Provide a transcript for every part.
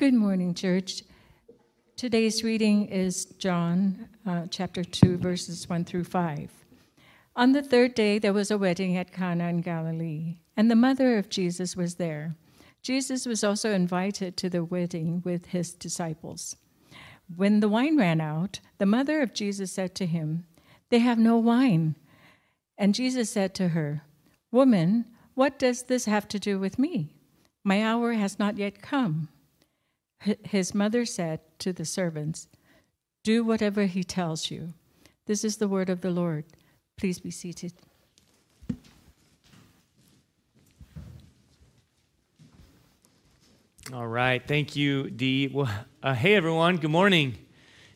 Good morning, church. Today's reading is John uh, chapter 2, verses 1 through 5. On the third day, there was a wedding at Cana in Galilee, and the mother of Jesus was there. Jesus was also invited to the wedding with his disciples. When the wine ran out, the mother of Jesus said to him, They have no wine. And Jesus said to her, Woman, what does this have to do with me? My hour has not yet come. His mother said to the servants, Do whatever he tells you. This is the word of the Lord. Please be seated. All right. Thank you, Dee. Well, uh, hey, everyone. Good morning.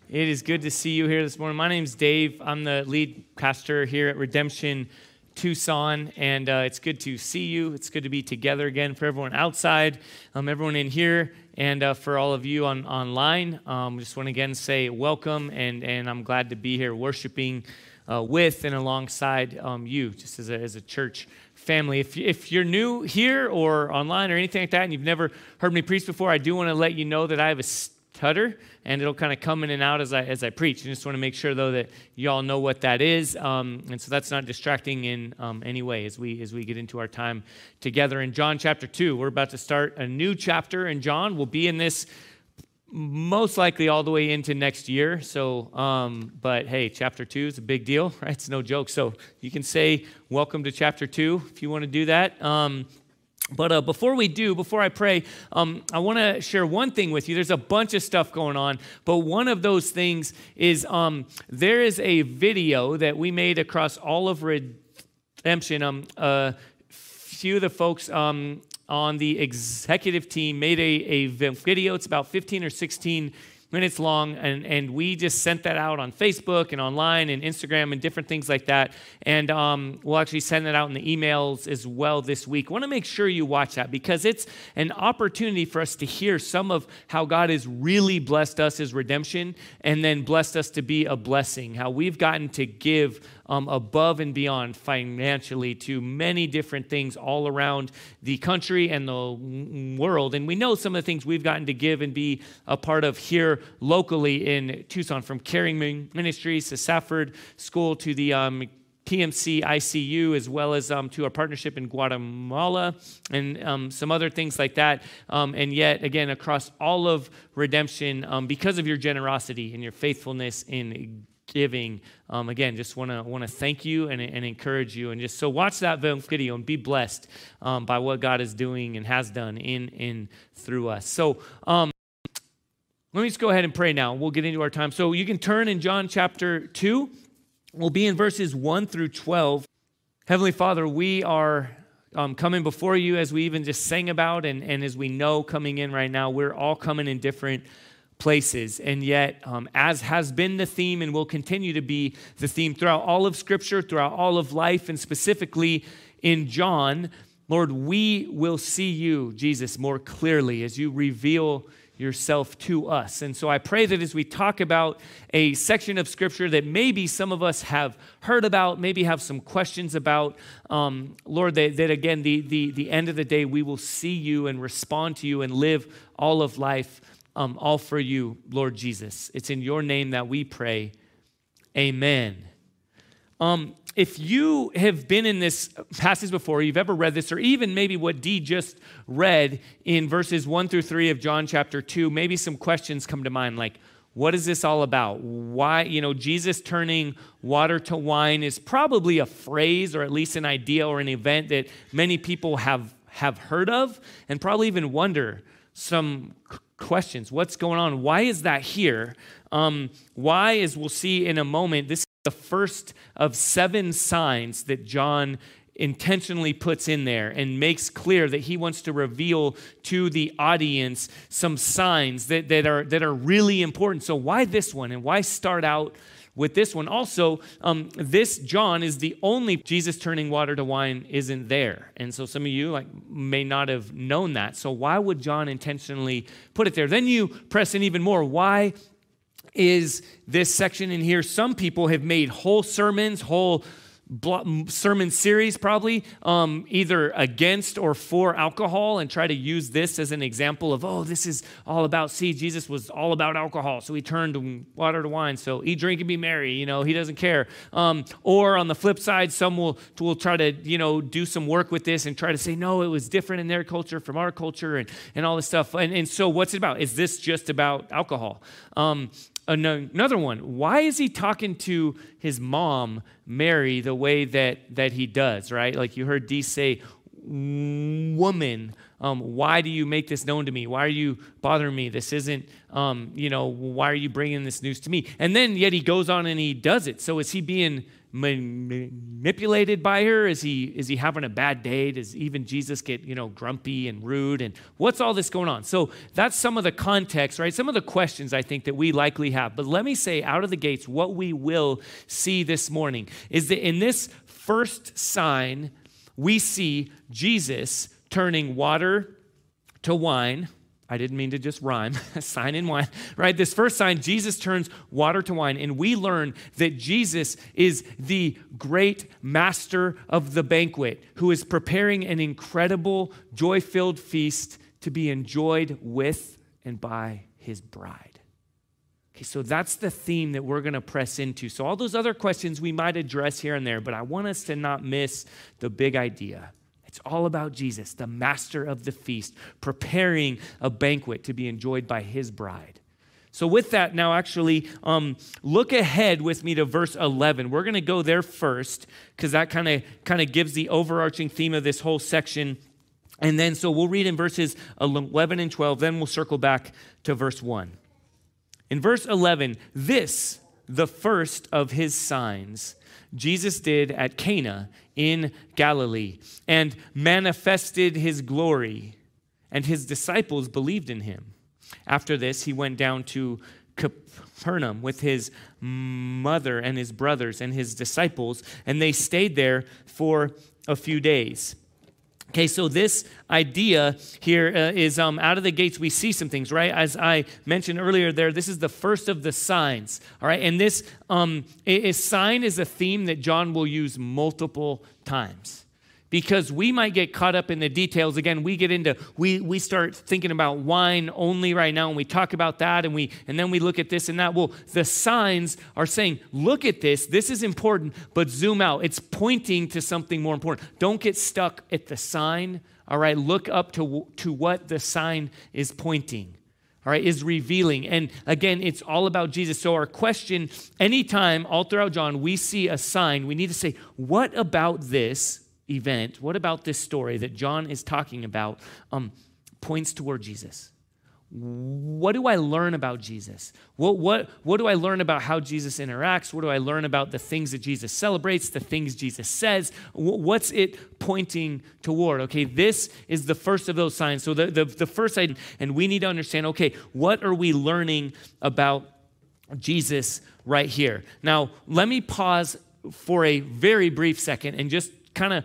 It is good to see you here this morning. My name is Dave. I'm the lead pastor here at Redemption Tucson, and uh, it's good to see you. It's good to be together again for everyone outside, um, everyone in here, and uh, for all of you on online. Um, just want to again say welcome, and, and I'm glad to be here worshiping uh, with and alongside um, you, just as a, as a church family. If, if you're new here or online or anything like that, and you've never heard me preach before, I do want to let you know that I have a stutter and it'll kind of come in and out as I, as I preach. I just want to make sure, though, that you all know what that is. Um, and so that's not distracting in um, any way as we, as we get into our time together in John chapter 2. We're about to start a new chapter in John. We'll be in this most likely all the way into next year. So, um, but hey, chapter two is a big deal, right? It's no joke. So you can say welcome to chapter two if you want to do that. Um, but uh, before we do, before I pray, um, I want to share one thing with you. There's a bunch of stuff going on, but one of those things is um, there is a video that we made across all of Redemption. Um, a few of the folks um, on the executive team made a, a video. It's about 15 or 16 minutes long, and, and we just sent that out on Facebook and online and Instagram and different things like that. And um, we'll actually send that out in the emails as well this week. Want to make sure you watch that because it's an opportunity for us to hear some of how God has really blessed us as redemption and then blessed us to be a blessing, how we've gotten to give um, above and beyond financially to many different things all around the country and the world. And we know some of the things we've gotten to give and be a part of here locally in Tucson, from Caring Ministries to Safford School to the um, TMC ICU, as well as um, to our partnership in Guatemala and um, some other things like that. Um, and yet, again, across all of redemption, um, because of your generosity and your faithfulness in giving. Um, again, just want to want to thank you and, and, encourage you, and just so watch that video and be blessed um, by what God is doing and has done in in through us. So. Let me just go ahead and pray now. We'll get into our time. So you can turn in John chapter 2. We'll be in verses 1 through 12. Heavenly Father, we are um, coming before you as we even just sang about, and, and as we know coming in right now, we're all coming in different places. And yet, um, as has been the theme and will continue to be the theme throughout all of Scripture, throughout all of life, and specifically in John, Lord, we will see you, Jesus, more clearly as you reveal yourself to us. And so I pray that as we talk about a section of scripture that maybe some of us have heard about, maybe have some questions about, um, Lord, that, that again, the, the, the end of the day, we will see you and respond to you and live all of life um, all for you, Lord Jesus. It's in your name that we pray. Amen. Um, if you have been in this passage before, you've ever read this, or even maybe what Dee just read in verses 1 through 3 of John chapter 2, maybe some questions come to mind like, what is this all about? Why, you know, Jesus turning water to wine is probably a phrase or at least an idea or an event that many people have, have heard of and probably even wonder some questions. What's going on? Why is that here? Um, why, as we'll see in a moment, this is the first of seven signs that John intentionally puts in there and makes clear that he wants to reveal to the audience some signs that, that, are, that are really important. So, why this one? And why start out with this one. Also, um, this John is the only Jesus turning water to wine isn't there. And so some of you like may not have known that. So why would John intentionally put it there? Then you press in even more. Why is this section in here? Some people have made whole sermons, whole sermon series, probably um, either against or for alcohol, and try to use this as an example of, oh, this is all about, see, Jesus was all about alcohol, so he turned water to wine, so eat, drink, and be merry, you know, he doesn't care. Um, or on the flip side, some will, will try to, you know, do some work with this and try to say, no, it was different in their culture from our culture and, and all this stuff. And, and so what's it about? Is this just about alcohol? Um, another one. Why is he talking to his mom mary the way that that he does right? Like you heard dee say woman um, why do you make this known to me? Why are you bothering me? This isn't um, you know why are you bringing this news to me? And then yet he goes on and he does it. So is he being manipulated by her? Is he, is he having a bad day? Does even Jesus get, you know, grumpy and rude? And what's all this going on? So that's some of the context, right? Some of the questions I think that we likely have. But let me say out of the gates, what we will see this morning is that in this first sign, we see Jesus turning water to wine I didn't mean to just rhyme, sign in wine, right? This first sign, Jesus turns water to wine, and we learn that Jesus is the great master of the banquet who is preparing an incredible, joy filled feast to be enjoyed with and by his bride. Okay, so that's the theme that we're going to press into. So, all those other questions we might address here and there, but I want us to not miss the big idea. It's all about Jesus, the master of the feast, preparing a banquet to be enjoyed by his bride. So, with that, now actually um, look ahead with me to verse 11. We're going to go there first because that kind of kind of gives the overarching theme of this whole section. And then, so we'll read in verses 11 and 12, then we'll circle back to verse 1. In verse 11, this, the first of his signs, Jesus did at Cana in Galilee and manifested his glory, and his disciples believed in him. After this, he went down to Capernaum with his mother and his brothers and his disciples, and they stayed there for a few days. Okay, so this idea here uh, is um, out of the gates, we see some things, right? As I mentioned earlier there, this is the first of the signs, all right? And this um, is, sign is a theme that John will use multiple times because we might get caught up in the details. Again we get into we we start thinking about wine only right now and we talk about that and we and then we look at this and that. Well the signs are saying look at this. This is important but zoom out. It's pointing to something more important. Don't get stuck at the sign all right? Look up to to what the sign is pointing all right, is revealing. And again, it's all about Jesus. So, our question anytime, all throughout John, we see a sign, we need to say, what about this event, what about this story that John is talking about, um, points toward Jesus? What do I learn about Jesus? What, what, what do I learn about how Jesus interacts? What do I learn about the things that Jesus celebrates, the things Jesus says? What's it pointing toward? Okay, this is the first of those signs. So, the, the, the first item, and we need to understand okay, what are we learning about Jesus right here? Now, let me pause for a very brief second and just kind of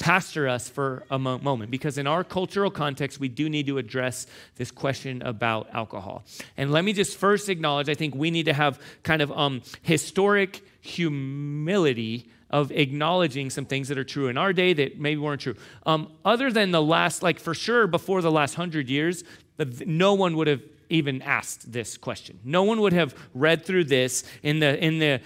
pastor us for a mo- moment because in our cultural context we do need to address this question about alcohol and let me just first acknowledge i think we need to have kind of um, historic humility of acknowledging some things that are true in our day that maybe weren't true um, other than the last like for sure before the last hundred years no one would have even asked this question. No one would have read through this in the in the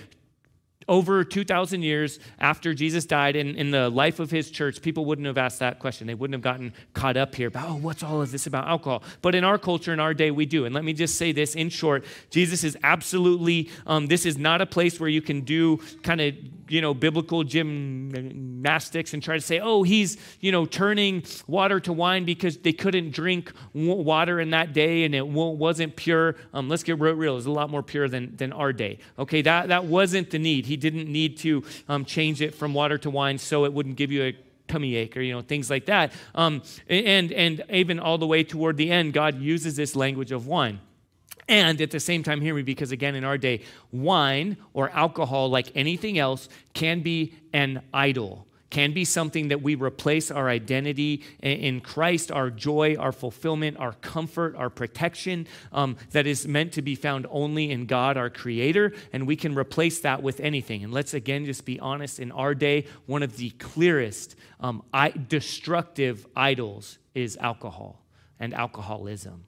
over 2,000 years after Jesus died in, in the life of his church, people wouldn't have asked that question. They wouldn't have gotten caught up here about, oh, what's all of this about alcohol? But in our culture, in our day, we do. And let me just say this in short Jesus is absolutely, um, this is not a place where you can do kind of, you know, biblical gymnastics and try to say, oh, he's, you know, turning water to wine because they couldn't drink water in that day and it wasn't pure. Um, let's get real, it's a lot more pure than, than our day. Okay, that, that wasn't the need. He didn't need to um, change it from water to wine so it wouldn't give you a tummy ache or you know things like that. Um, and and even all the way toward the end god uses this language of wine. And at the same time hear me because again in our day wine or alcohol like anything else can be an idol can be something that we replace our identity in Christ, our joy, our fulfillment, our comfort, our protection um, that is meant to be found only in God, our Creator, and we can replace that with anything. And let's again just be honest in our day, one of the clearest um, destructive idols is alcohol and alcoholism.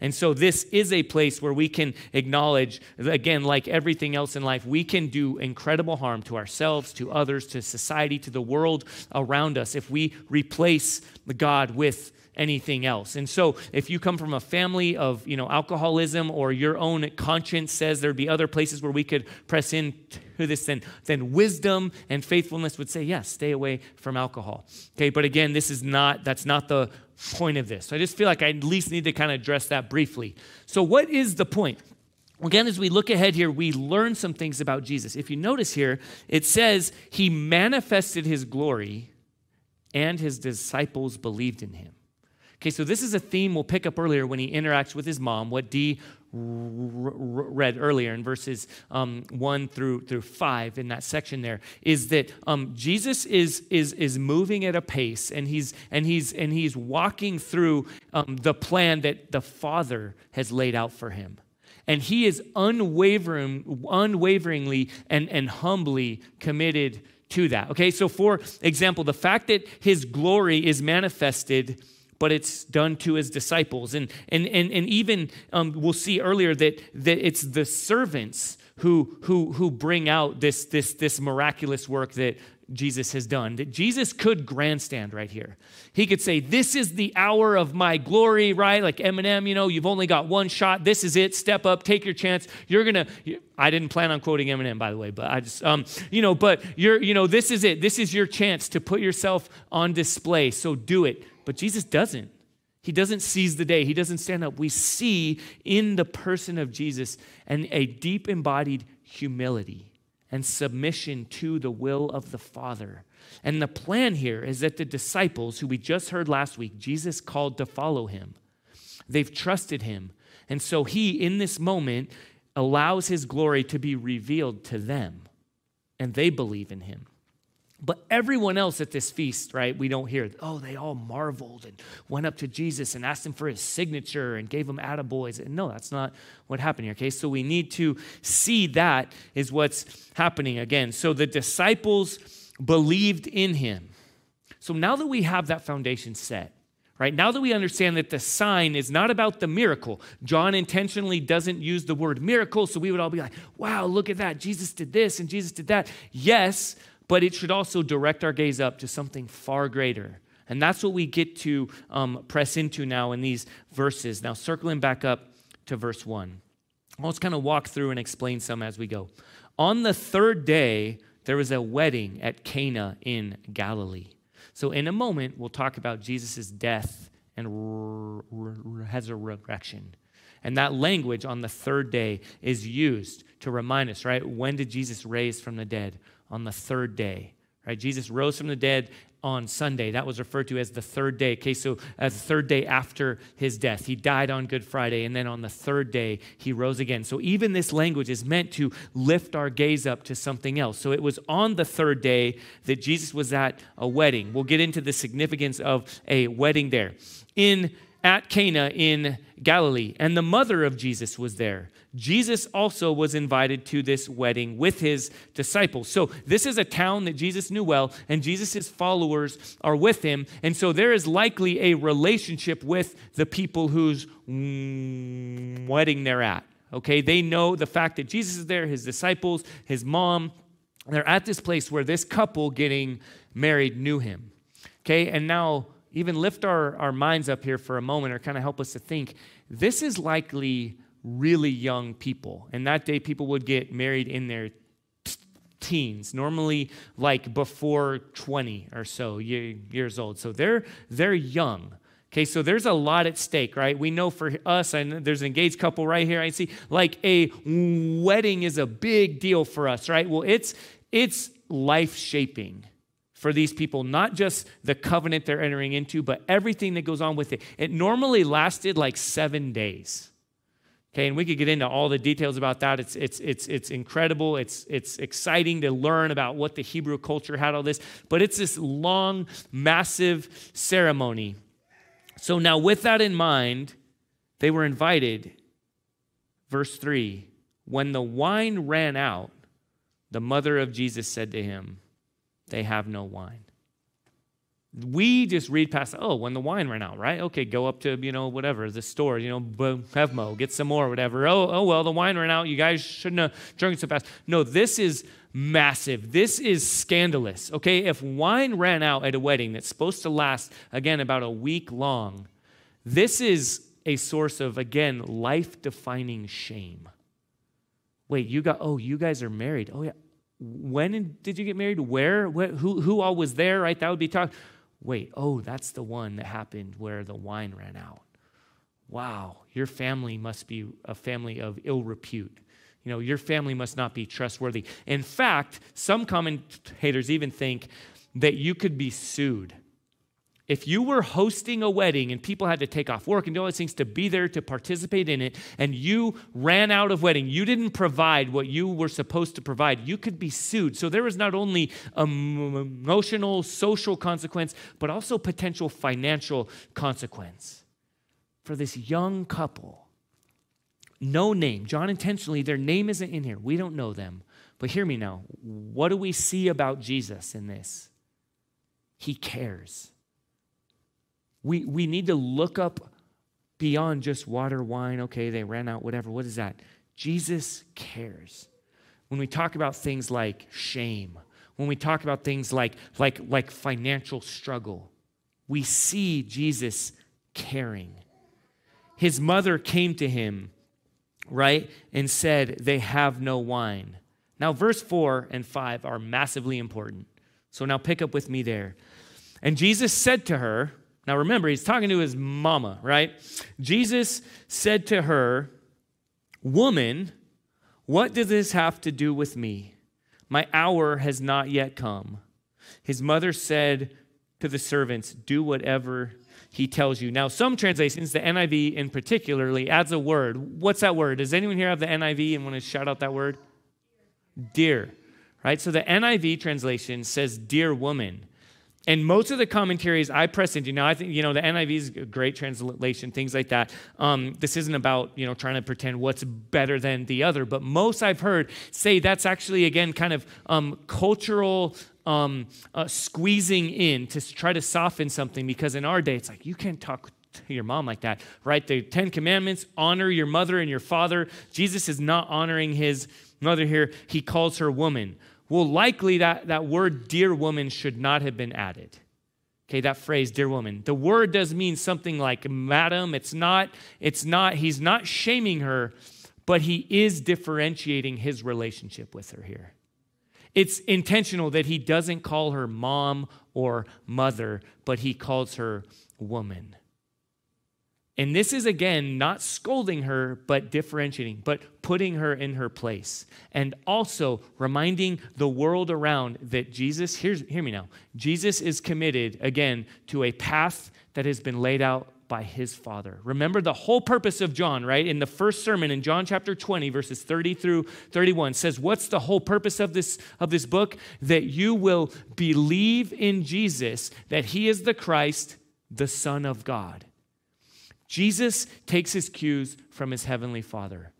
And so, this is a place where we can acknowledge, again, like everything else in life, we can do incredible harm to ourselves, to others, to society, to the world around us if we replace God with anything else. And so if you come from a family of, you know, alcoholism or your own conscience says there'd be other places where we could press in to this, then, then wisdom and faithfulness would say, yes, stay away from alcohol. Okay, but again, this is not, that's not the point of this. So I just feel like I at least need to kind of address that briefly. So what is the point? Again, as we look ahead here, we learn some things about Jesus. If you notice here, it says he manifested his glory and his disciples believed in him. Okay, so this is a theme we'll pick up earlier when he interacts with his mom, what Dee read earlier in verses um, 1 through, through 5 in that section there is that um, jesus is, is, is moving at a pace and he's, and he's, and he's walking through um, the plan that the father has laid out for him. And he is unwavering, unwaveringly and, and humbly committed to that. Okay so for example the fact that his glory is manifested but it's done to his disciples. And, and, and, and even um, we'll see earlier that, that it's the servants who, who, who bring out this, this, this miraculous work that Jesus has done. That Jesus could grandstand right here. He could say, This is the hour of my glory, right? Like Eminem, you know, you've only got one shot. This is it. Step up, take your chance. You're going to, I didn't plan on quoting Eminem, by the way, but I just, um, you know, but you're, you know, this is it. This is your chance to put yourself on display. So do it. But Jesus doesn't. He doesn't seize the day. He doesn't stand up. We see in the person of Jesus and a deep embodied humility and submission to the will of the Father. And the plan here is that the disciples, who we just heard last week, Jesus called to follow him, they've trusted him. And so he, in this moment, allows his glory to be revealed to them, and they believe in him. But everyone else at this feast, right, we don't hear, oh, they all marveled and went up to Jesus and asked him for his signature and gave him attaboys. And no, that's not what happened here, okay? So we need to see that is what's happening again. So the disciples believed in him. So now that we have that foundation set, right, now that we understand that the sign is not about the miracle, John intentionally doesn't use the word miracle, so we would all be like, wow, look at that. Jesus did this and Jesus did that. Yes, but it should also direct our gaze up to something far greater. And that's what we get to um, press into now in these verses. Now, circling back up to verse 1. I'll just kind of walk through and explain some as we go. On the third day, there was a wedding at Cana in Galilee. So, in a moment, we'll talk about Jesus' death and resurrection. And that language on the third day is used to remind us, right? When did Jesus raise from the dead? On the third day. Right? Jesus rose from the dead on Sunday. That was referred to as the third day. Okay, so uh, the third day after his death. He died on Good Friday, and then on the third day, he rose again. So even this language is meant to lift our gaze up to something else. So it was on the third day that Jesus was at a wedding. We'll get into the significance of a wedding there. In at Cana in Galilee, and the mother of Jesus was there. Jesus also was invited to this wedding with his disciples. So, this is a town that Jesus knew well, and Jesus' followers are with him. And so, there is likely a relationship with the people whose mm, wedding they're at. Okay, they know the fact that Jesus is there, his disciples, his mom. They're at this place where this couple getting married knew him. Okay, and now even lift our, our minds up here for a moment or kind of help us to think this is likely really young people. And that day, people would get married in their teens, normally like before 20 or so years old. So they're, they're young. Okay, so there's a lot at stake, right? We know for us, and there's an engaged couple right here. I see like a wedding is a big deal for us, right? Well, it's it's life shaping for these people, not just the covenant they're entering into, but everything that goes on with it. It normally lasted like seven days. Okay, and we could get into all the details about that. It's, it's, it's, it's incredible. It's, it's exciting to learn about what the Hebrew culture had all this. But it's this long, massive ceremony. So now, with that in mind, they were invited. Verse 3 When the wine ran out, the mother of Jesus said to him, They have no wine. We just read past, oh, when the wine ran out, right? Okay, go up to, you know, whatever, the store, you know, Bevmo, get some more, whatever. Oh, oh, well, the wine ran out. You guys shouldn't have drunk so fast. No, this is massive. This is scandalous, okay? If wine ran out at a wedding that's supposed to last, again, about a week long, this is a source of, again, life defining shame. Wait, you got, oh, you guys are married. Oh, yeah. When did you get married? Where? who, who all was there, right? That would be talk wait, oh, that's the one that happened where the wine ran out. Wow, your family must be a family of ill repute. You know, your family must not be trustworthy. In fact, some commentators even think that you could be sued if you were hosting a wedding and people had to take off work and do all these things to be there to participate in it, and you ran out of wedding, you didn't provide what you were supposed to provide, you could be sued. So there was not only emotional, social consequence, but also potential financial consequence for this young couple. No name. John intentionally, their name isn't in here. We don't know them. But hear me now. What do we see about Jesus in this? He cares. We, we need to look up beyond just water, wine, okay, they ran out, whatever. What is that? Jesus cares. When we talk about things like shame, when we talk about things like, like, like financial struggle, we see Jesus caring. His mother came to him, right, and said, They have no wine. Now, verse 4 and 5 are massively important. So now pick up with me there. And Jesus said to her, now remember, he's talking to his mama, right? Jesus said to her, Woman, what does this have to do with me? My hour has not yet come. His mother said to the servants, Do whatever he tells you. Now, some translations, the NIV in particularly, adds a word. What's that word? Does anyone here have the NIV and want to shout out that word? Dear. Right? So the NIV translation says, Dear woman. And most of the commentaries I press into, now I think, you know, the NIV is a great translation, things like that. Um, this isn't about, you know, trying to pretend what's better than the other, but most I've heard say that's actually, again, kind of um, cultural um, uh, squeezing in to try to soften something because in our day, it's like, you can't talk to your mom like that, right? The Ten Commandments honor your mother and your father. Jesus is not honoring his mother here, he calls her woman. Well, likely that, that word dear woman should not have been added. Okay, that phrase, dear woman. The word does mean something like madam. It's not, it's not, he's not shaming her, but he is differentiating his relationship with her here. It's intentional that he doesn't call her mom or mother, but he calls her woman. And this is again not scolding her, but differentiating, but putting her in her place. And also reminding the world around that Jesus, here's, hear me now, Jesus is committed again to a path that has been laid out by his Father. Remember the whole purpose of John, right? In the first sermon in John chapter 20, verses 30 through 31, says, What's the whole purpose of this, of this book? That you will believe in Jesus, that he is the Christ, the Son of God. Jesus takes his cues from his heavenly Father.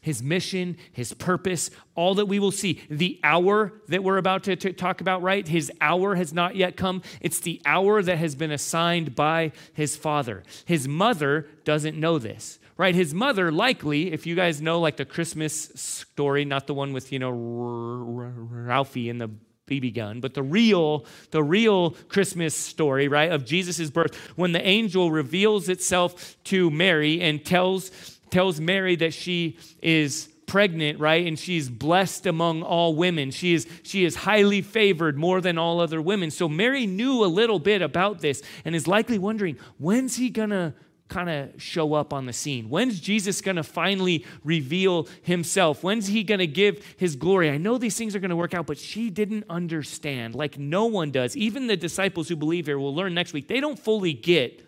His mission, his purpose, all that we will see. The hour that we're about to, to, talk about, right? His hour has not yet come. It's the hour that has been assigned by his father. His mother doesn't know this, right? His mother, likely, if you guys know like the Christmas story, not the one with, you know, Ralphie in the BB gun, but the real, the real Christmas story, right, of Jesus' birth, when the angel reveals itself to Mary and tells, tells Mary that she is pregnant, right? And she's blessed among all women. She is, she is highly favored more than all other women. So Mary knew a little bit about this and is likely wondering, when's he gonna kind of show up on the scene? When's Jesus going to finally reveal himself? When's he going to give his glory? I know these things are going to work out, but she didn't understand, like no one does. Even the disciples who believe here will learn next week, they don't fully get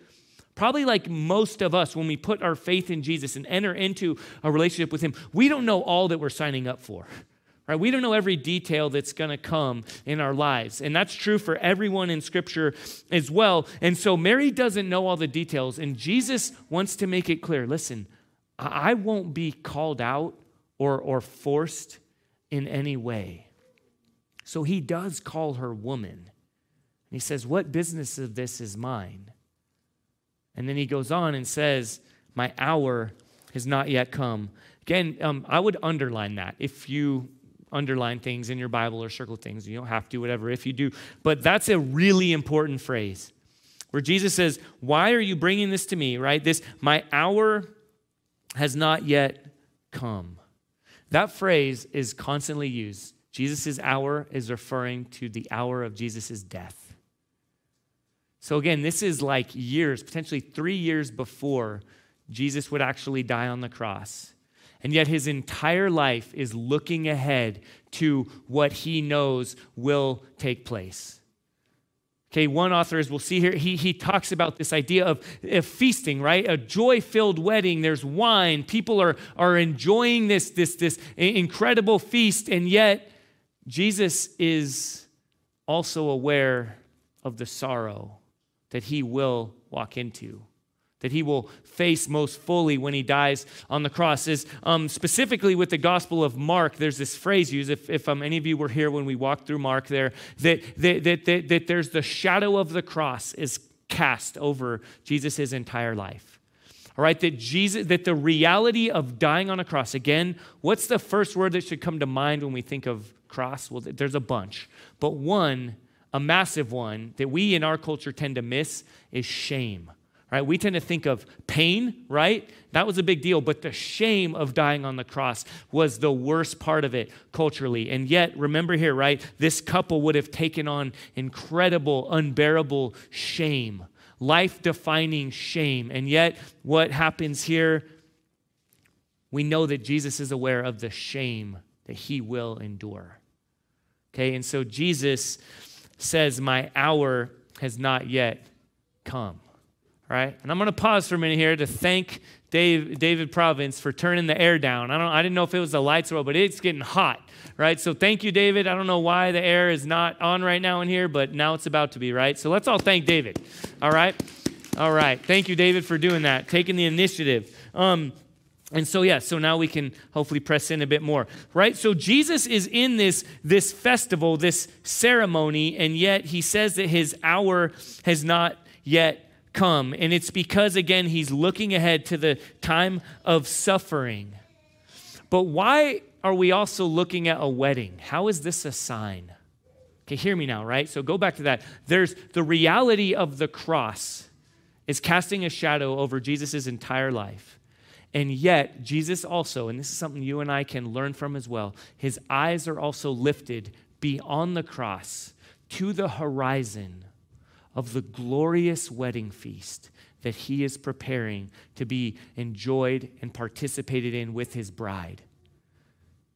Probably like most of us, when we put our faith in Jesus and enter into a relationship with Him, we don't know all that we're signing up for. Right? We don't know every detail that's going to come in our lives. And that's true for everyone in Scripture as well. And so Mary doesn't know all the details. And Jesus wants to make it clear listen, I won't be called out or, or forced in any way. So he does call her woman. And he says, What business of this is mine? And then he goes on and says, My hour has not yet come. Again, um, I would underline that. If you underline things in your Bible or circle things, you don't have to, whatever, if you do. But that's a really important phrase where Jesus says, Why are you bringing this to me, right? This, my hour has not yet come. That phrase is constantly used. Jesus' hour is referring to the hour of Jesus' death. So, again, this is like years, potentially three years before Jesus would actually die on the cross. And yet, his entire life is looking ahead to what he knows will take place. Okay, one author, as we'll see here, he, he talks about this idea of, of feasting, right? A joy filled wedding. There's wine. People are, are enjoying this, this, this incredible feast. And yet, Jesus is also aware of the sorrow that he will walk into, that he will face most fully when he dies on the cross. Is um, specifically with the Gospel of Mark, there's this phrase used, if, if um, any of you were here when we walked through Mark there, that, that, that, that, that there's the shadow of the cross is cast over Jesus' entire life. All right, that Jesus, that the reality of dying on a cross, again, what's the first word that should come to mind when we think of cross? Well, there's a bunch, but one a massive one that we in our culture tend to miss is shame. Right? We tend to think of pain, right? That was a big deal, but the shame of dying on the cross was the worst part of it culturally. And yet, remember here, right? This couple would have taken on incredible, unbearable shame, life defining shame. And yet, what happens here? We know that Jesus is aware of the shame that he will endure. Okay, and so Jesus says, My hour has not yet come. Right? And I'm going to pause for a minute here to thank Dave, David Province for turning the air down. I, don't, I didn't know if it was the lights or what, but it's getting hot, right? So thank you, David. I don't know why the air is not on right now in here, but now it's about to be, right? So let's all thank David, all right? All right. Thank you, David, for doing that, taking the initiative. Um, and so, yeah, so now we can hopefully press in a bit more, right? So Jesus is in this, this festival, this ceremony, and yet he says that his hour has not yet come. And it's because, again, he's looking ahead to the time of suffering. But why are we also looking at a wedding? How is this a sign? Okay, hear me now, right? So go back to that. There's the reality of the cross is casting a shadow over Jesus' entire life. And yet, Jesus also, and this is something you and I can learn from as well, his eyes are also lifted beyond the cross to the horizon of the glorious wedding feast that he is preparing to be enjoyed and participated in with his bride.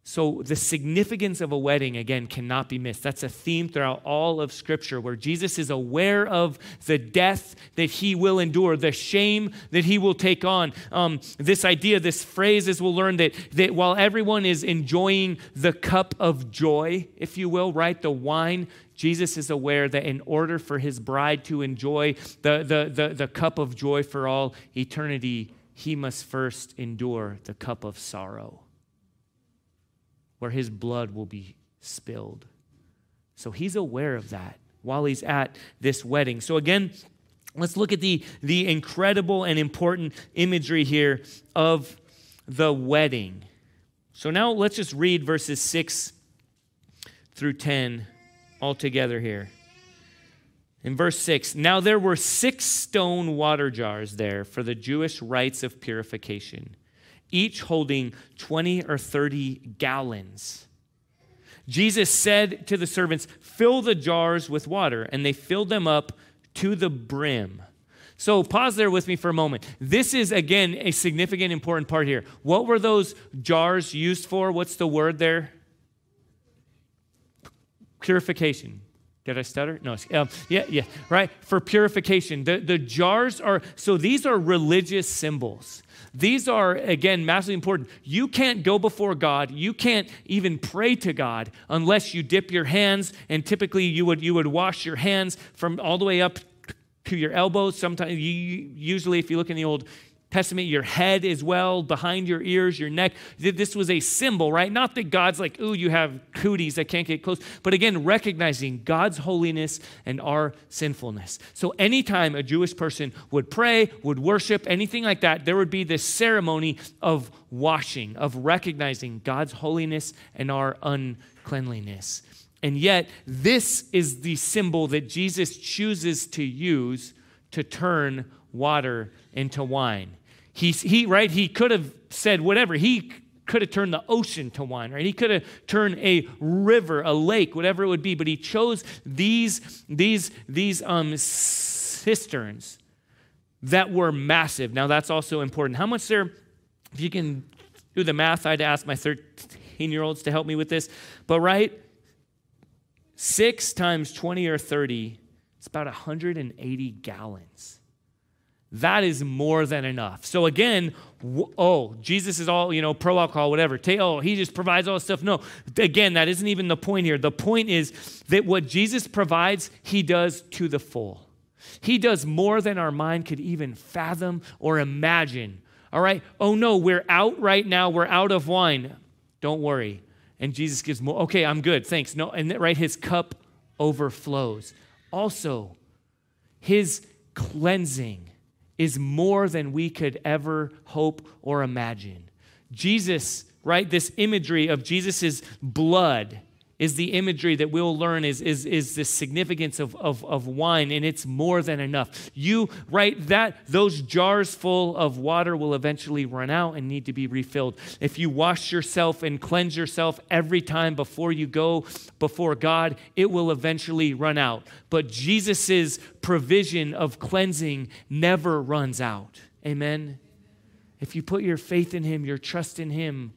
So, the significance of a wedding, again, cannot be missed. That's a theme throughout all of Scripture where Jesus is aware of the death that he will endure, the shame that he will take on. Um, this idea, this phrase, as we'll learn, that, that while everyone is enjoying the cup of joy, if you will, right, the wine, Jesus is aware that in order for his bride to enjoy the, the, the, the cup of joy for all eternity, he must first endure the cup of sorrow where his blood will be spilled. So he's aware of that while he's at this wedding. So again, let's look at the, the incredible and important imagery here of the wedding. So now let's just read verses 6 through 10 all together here. In verse 6, now there were six stone water jars there for the Jewish rites of purification each holding 20 or 30 gallons. Jesus said to the servants, Fill the jars with water, and they filled them up to the brim. So, pause there with me for a moment. This is, again, a significant, important part here. What were those jars used for? What's the word there? Purification. Did I stutter? No. Um, yeah, yeah, right? For purification. The, the jars are, so these are religious symbols. These are, again, massively important. You can't go before God. You can't even pray to God unless you dip your hands. And typically, you would, you would wash your hands from all the way up to your elbows. Sometimes, you, usually, if you look in the Old Testament, your head as well, behind your ears, your neck. This was a symbol, right? Not that God's like, ooh, you have cooties that can't get close, but again, recognizing God's holiness and our sinfulness. So anytime a Jewish person would pray, would worship, anything like that, there would be this ceremony of washing, of recognizing God's holiness and our uncleanliness. And yet, this is the symbol that Jesus chooses to use to turn water into wine. He, he, right, he could have said whatever. He could have turned the ocean to wine, right? He could have turned a river, a lake, whatever it would be, but he chose these, these, these um, cisterns that were massive. Now, that's also important. How much there, if you can do the math, I had to ask my 13 year olds to help me with this, but right, six times 20 or 30, it's about 180 gallons. That is more than enough. So again, oh, Jesus is all, you know, pro alcohol, whatever. Oh, he just provides all this stuff. No, again, that isn't even the point here. The point is that what Jesus provides, he does to the full. He does more than our mind could even fathom or imagine. All right? Oh no, we're out right now. We're out of wine. Don't worry. And Jesus gives more. Okay, I'm good. Thanks. No, and right, his cup overflows. Also, his cleansing is more than we could ever hope or imagine. Jesus, right, this imagery of Jesus' blood is the imagery that we'll learn is, is, is the significance of, of, of wine, and it's more than enough. You, right, that those jars full of water will eventually run out and need to be refilled. If you wash yourself and cleanse yourself every time before you go before God, it will eventually run out. But Jesus' provision of cleansing never runs out. Amen. If you put your faith in Him, your trust in Him,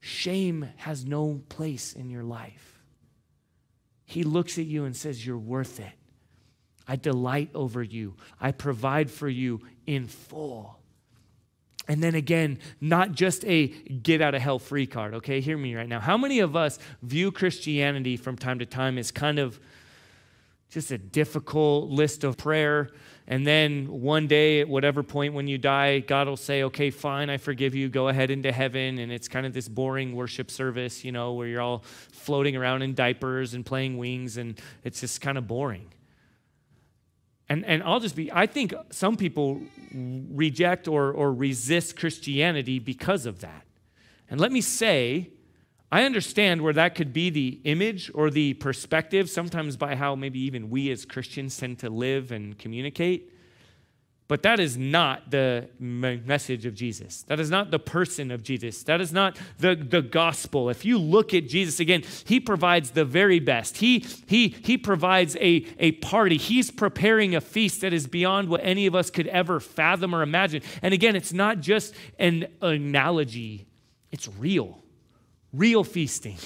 Shame has no place in your life. He looks at you and says, You're worth it. I delight over you. I provide for you in full. And then again, not just a get out of hell free card, okay? Hear me right now. How many of us view Christianity from time to time as kind of just a difficult list of prayer and then one day, at whatever point when you die, God will say, okay, fine, I forgive you. Go ahead into heaven. And it's kind of this boring worship service, you know, where you're all floating around in diapers and playing wings, and it's just kind of boring. And, and I'll just be, I think some people reject or, or resist Christianity because of that. And let me say, I understand where that could be the image or the perspective, sometimes by how maybe even we as Christians tend to live and communicate. But that is not the message of Jesus. That is not the person of Jesus. That is not the, the gospel. If you look at Jesus again, he provides the very best. He, he, he provides a, a party. He's preparing a feast that is beyond what any of us could ever fathom or imagine. And again, it's not just an analogy, it's real real feasting,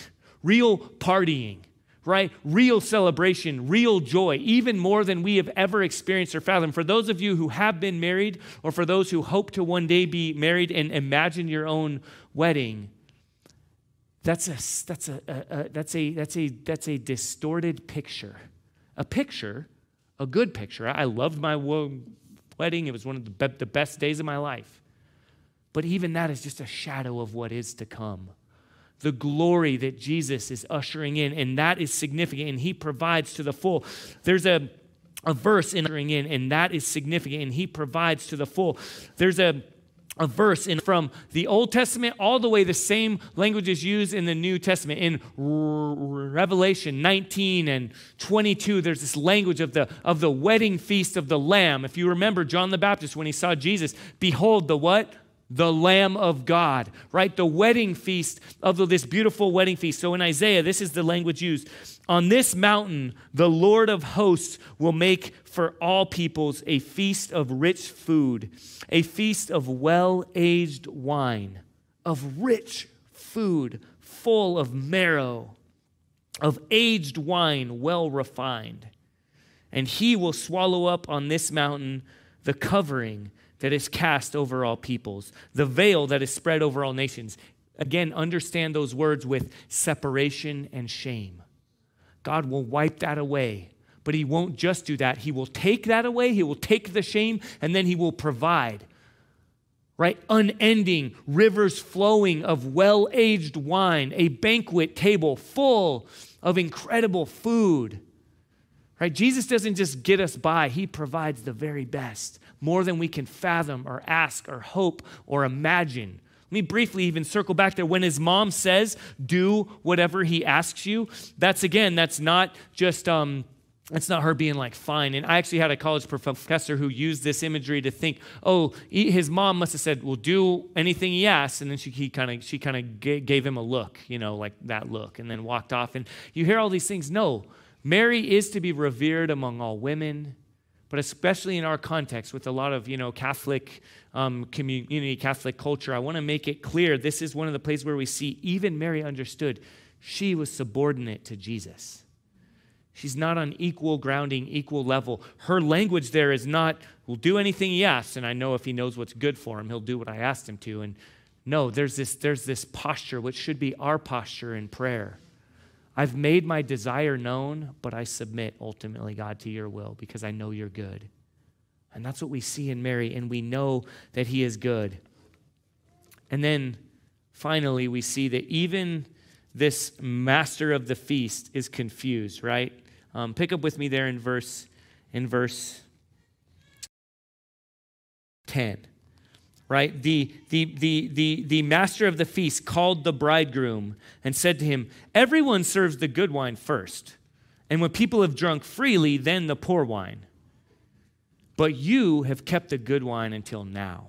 real partying, right? Real celebration, real joy, even more than we have ever experienced or fathomed. For those of you who have been married, or for those who hope to one day be married and imagine your own wedding, that's a, that's a, a, a that's a, that's a, that's a distorted picture. A picture, a good picture. I loved my wedding. It was one of the, be- the best days of my life. But even that is just a shadow of what is to come the glory that Jesus is ushering in, and that is significant, and He provides to the full. There's a, a verse in ushering in, and that is significant, and He provides to the full. There's a a verse in from the Old Testament all the way the same language is used in the New Testament. In Revelation 19 and 22, there's this language of the of the wedding feast of the Lamb. If you remember John the Baptist when he saw Jesus, behold the what? The Lamb of God, right? The wedding feast of this beautiful wedding feast. So in Isaiah, this is the language used. On this mountain, the Lord of hosts will make for all peoples a feast of rich food, a feast of well aged wine, of rich food full of marrow of aged wine well refined. And he will swallow up on this mountain the covering that is cast over all peoples, the veil that is spread over all nations. Again, understand those words with separation and shame. God will wipe that away. But he won't just do that. He will take that away, he will take the shame, and then he will provide. Right? Unending rivers flowing of well aged wine, a banquet table full of incredible food. Right? Jesus doesn't just get us by, he provides the very best, more than we can fathom or ask or hope or imagine. Let me briefly even circle back there. When his mom says, do whatever he asks you, that's again, that's not just um, it's not her being like fine. And i actually had a college professor who used this imagery to think oh his mom must have said well do anything he asks and then she kind of she kind of gave him a look you know like that look and then walked off. And you hear all these things. No mary is to be revered among all women but especially in our context with a lot of you know catholic um, community catholic culture i want to make it clear this is one of the places where we see even mary understood she was subordinate to jesus She's not on equal grounding, equal level. Her language there is not, we'll do anything he asks, and I know if he knows what's good for him, he'll do what I asked him to. And no, there's this, there's this posture, which should be our posture in prayer. I've made my desire known, but I submit ultimately, God, to your will because I know you're good. And that's what we see in Mary, and we know that he is good. And then finally, we see that even this master of the feast is confused, right? Um, pick up with me there in verse in verse 10 right? The, the, the, the, the master of the feast called the bridegroom and said to him everyone serves the good wine first. And when people have drunk freely then the poor wine. But you have kept the good wine until now.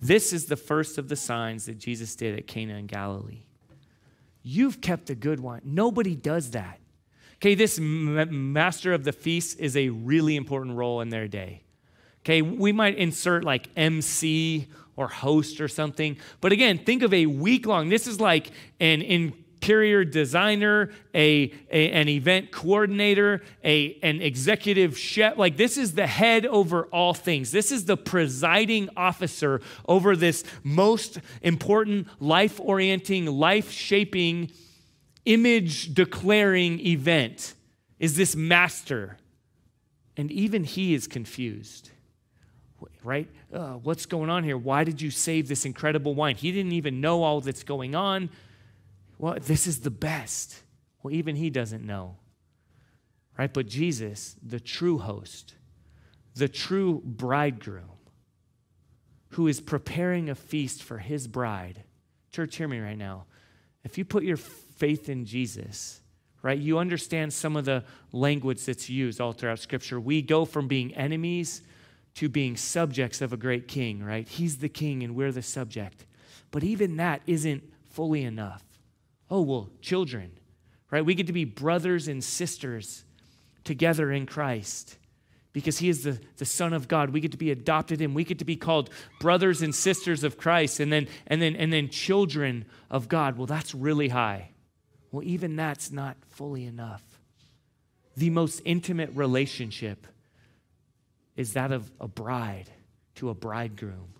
This is the first of the signs that jesus did at cana in galilee. You've kept the good wine. Nobody does that. Okay, this master of the feast is a really important role in their day. Okay, we might insert like MC or host or something. But again, think of a week long. This is like an interior designer, a, a, an event coordinator, a, an executive chef. Like this is the head over all things. This is the presiding officer over this most important, life orienting, life shaping image declaring event is this master. And even he is confused, right? Uh, what's going on here? Why did you save this incredible wine? He didn't even know all that's going on. Well, this is the best. Well, even he doesn't know, right? But Jesus, the true host, the true bridegroom, who is preparing a feast for his bride. Church, hear me right now. If you put your faith in Jesus, right? You understand some of the language that's used all throughout Scripture. We go from being enemies to being subjects of a great king, right? He's the king and we're the subject. But even that isn't fully enough. Oh, well, children, right? We get to be brothers and sisters together in Christ because he is the, the son of god we get to be adopted in we get to be called brothers and sisters of christ and then and then and then children of god well that's really high well, even that's not fully enough. The most intimate relationship is that of a bride to a bridegroom.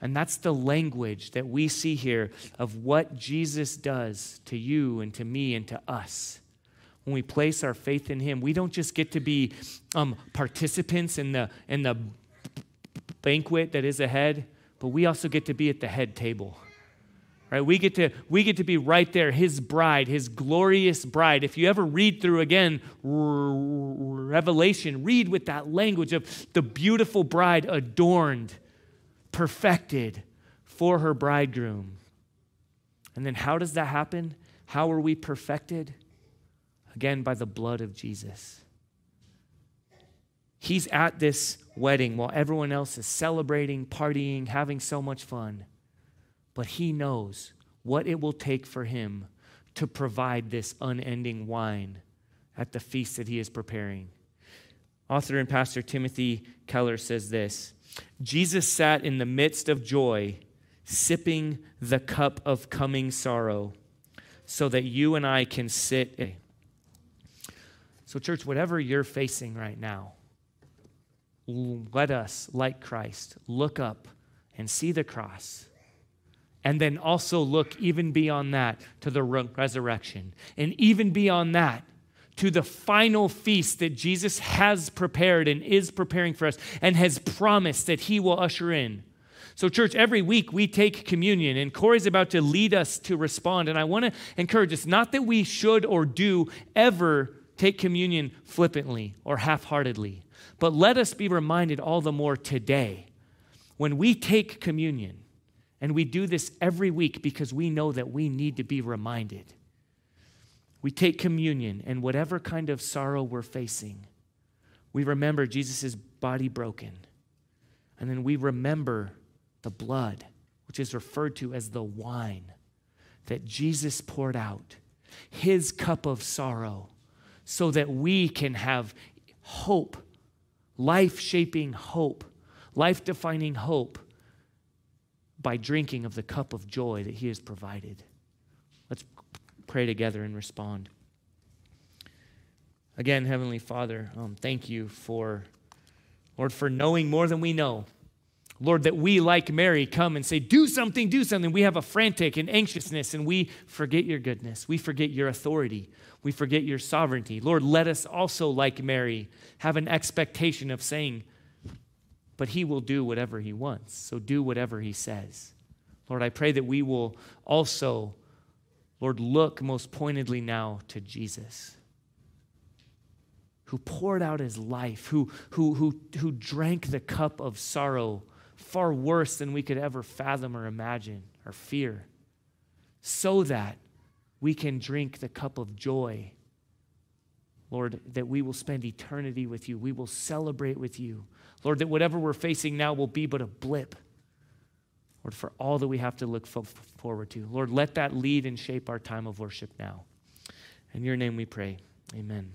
And that's the language that we see here of what Jesus does to you and to me and to us. When we place our faith in Him, we don't just get to be um, participants in the, in the banquet that is ahead, but we also get to be at the head table right? We get to we get to be right there his bride his glorious bride. If you ever read through again revelation read with that language of the beautiful bride adorned perfected for her bridegroom. And then how does that happen? How are we perfected? Again by the blood of jesus. He's at this wedding while everyone else is celebrating partying having so much fun but he knows what it will take for him to provide this unending wine at the feast that he is preparing. Author and pastor Timothy Keller says this Jesus sat in the midst of joy, sipping the cup of coming sorrow. so that you and I can sit. So, church, whatever you're facing right now, let us, like Christ, look up and see the cross. And then also look even beyond that to the resurrection. And even beyond that to the final feast that Jesus has prepared and is preparing for us and has promised that he will usher in. So, church, every week we take communion, and Corey's about to lead us to respond. And I want to encourage us not that we should or do ever take communion flippantly or half heartedly, but let us be reminded all the more today when we take communion, and we do this every week because we know that we need to be reminded. We take communion, and whatever kind of sorrow we're facing, we remember Jesus' body broken. And then we remember the blood, which is referred to as the wine that Jesus poured out, his cup of sorrow, so that we can have hope, life shaping hope, life defining hope by drinking of the cup of joy that he has provided. Let's pray together and respond. Again, Heavenly Father, um, thank you for, Lord, for knowing more than we know. Lord, that we, like Mary, come and say, Do something, do something. We have a frantic and anxiousness, and we forget your goodness. We forget your authority. We forget your sovereignty. Lord, let us also, like Mary, have an expectation of saying, But he will do whatever he wants. So do whatever he says. Lord, I pray that we will also, Lord, look most pointedly now to Jesus who poured out his life, who, who, who, who drank the cup of sorrow far worse than we could ever fathom or imagine or fear, so that we can drink the cup of joy. Lord, that we will spend eternity with you. We will celebrate with you. Lord, that whatever we're facing now will be but a blip. Lord, for all that we have to look forward to. Lord, let that lead and shape our time of worship now. In your name we pray. Amen.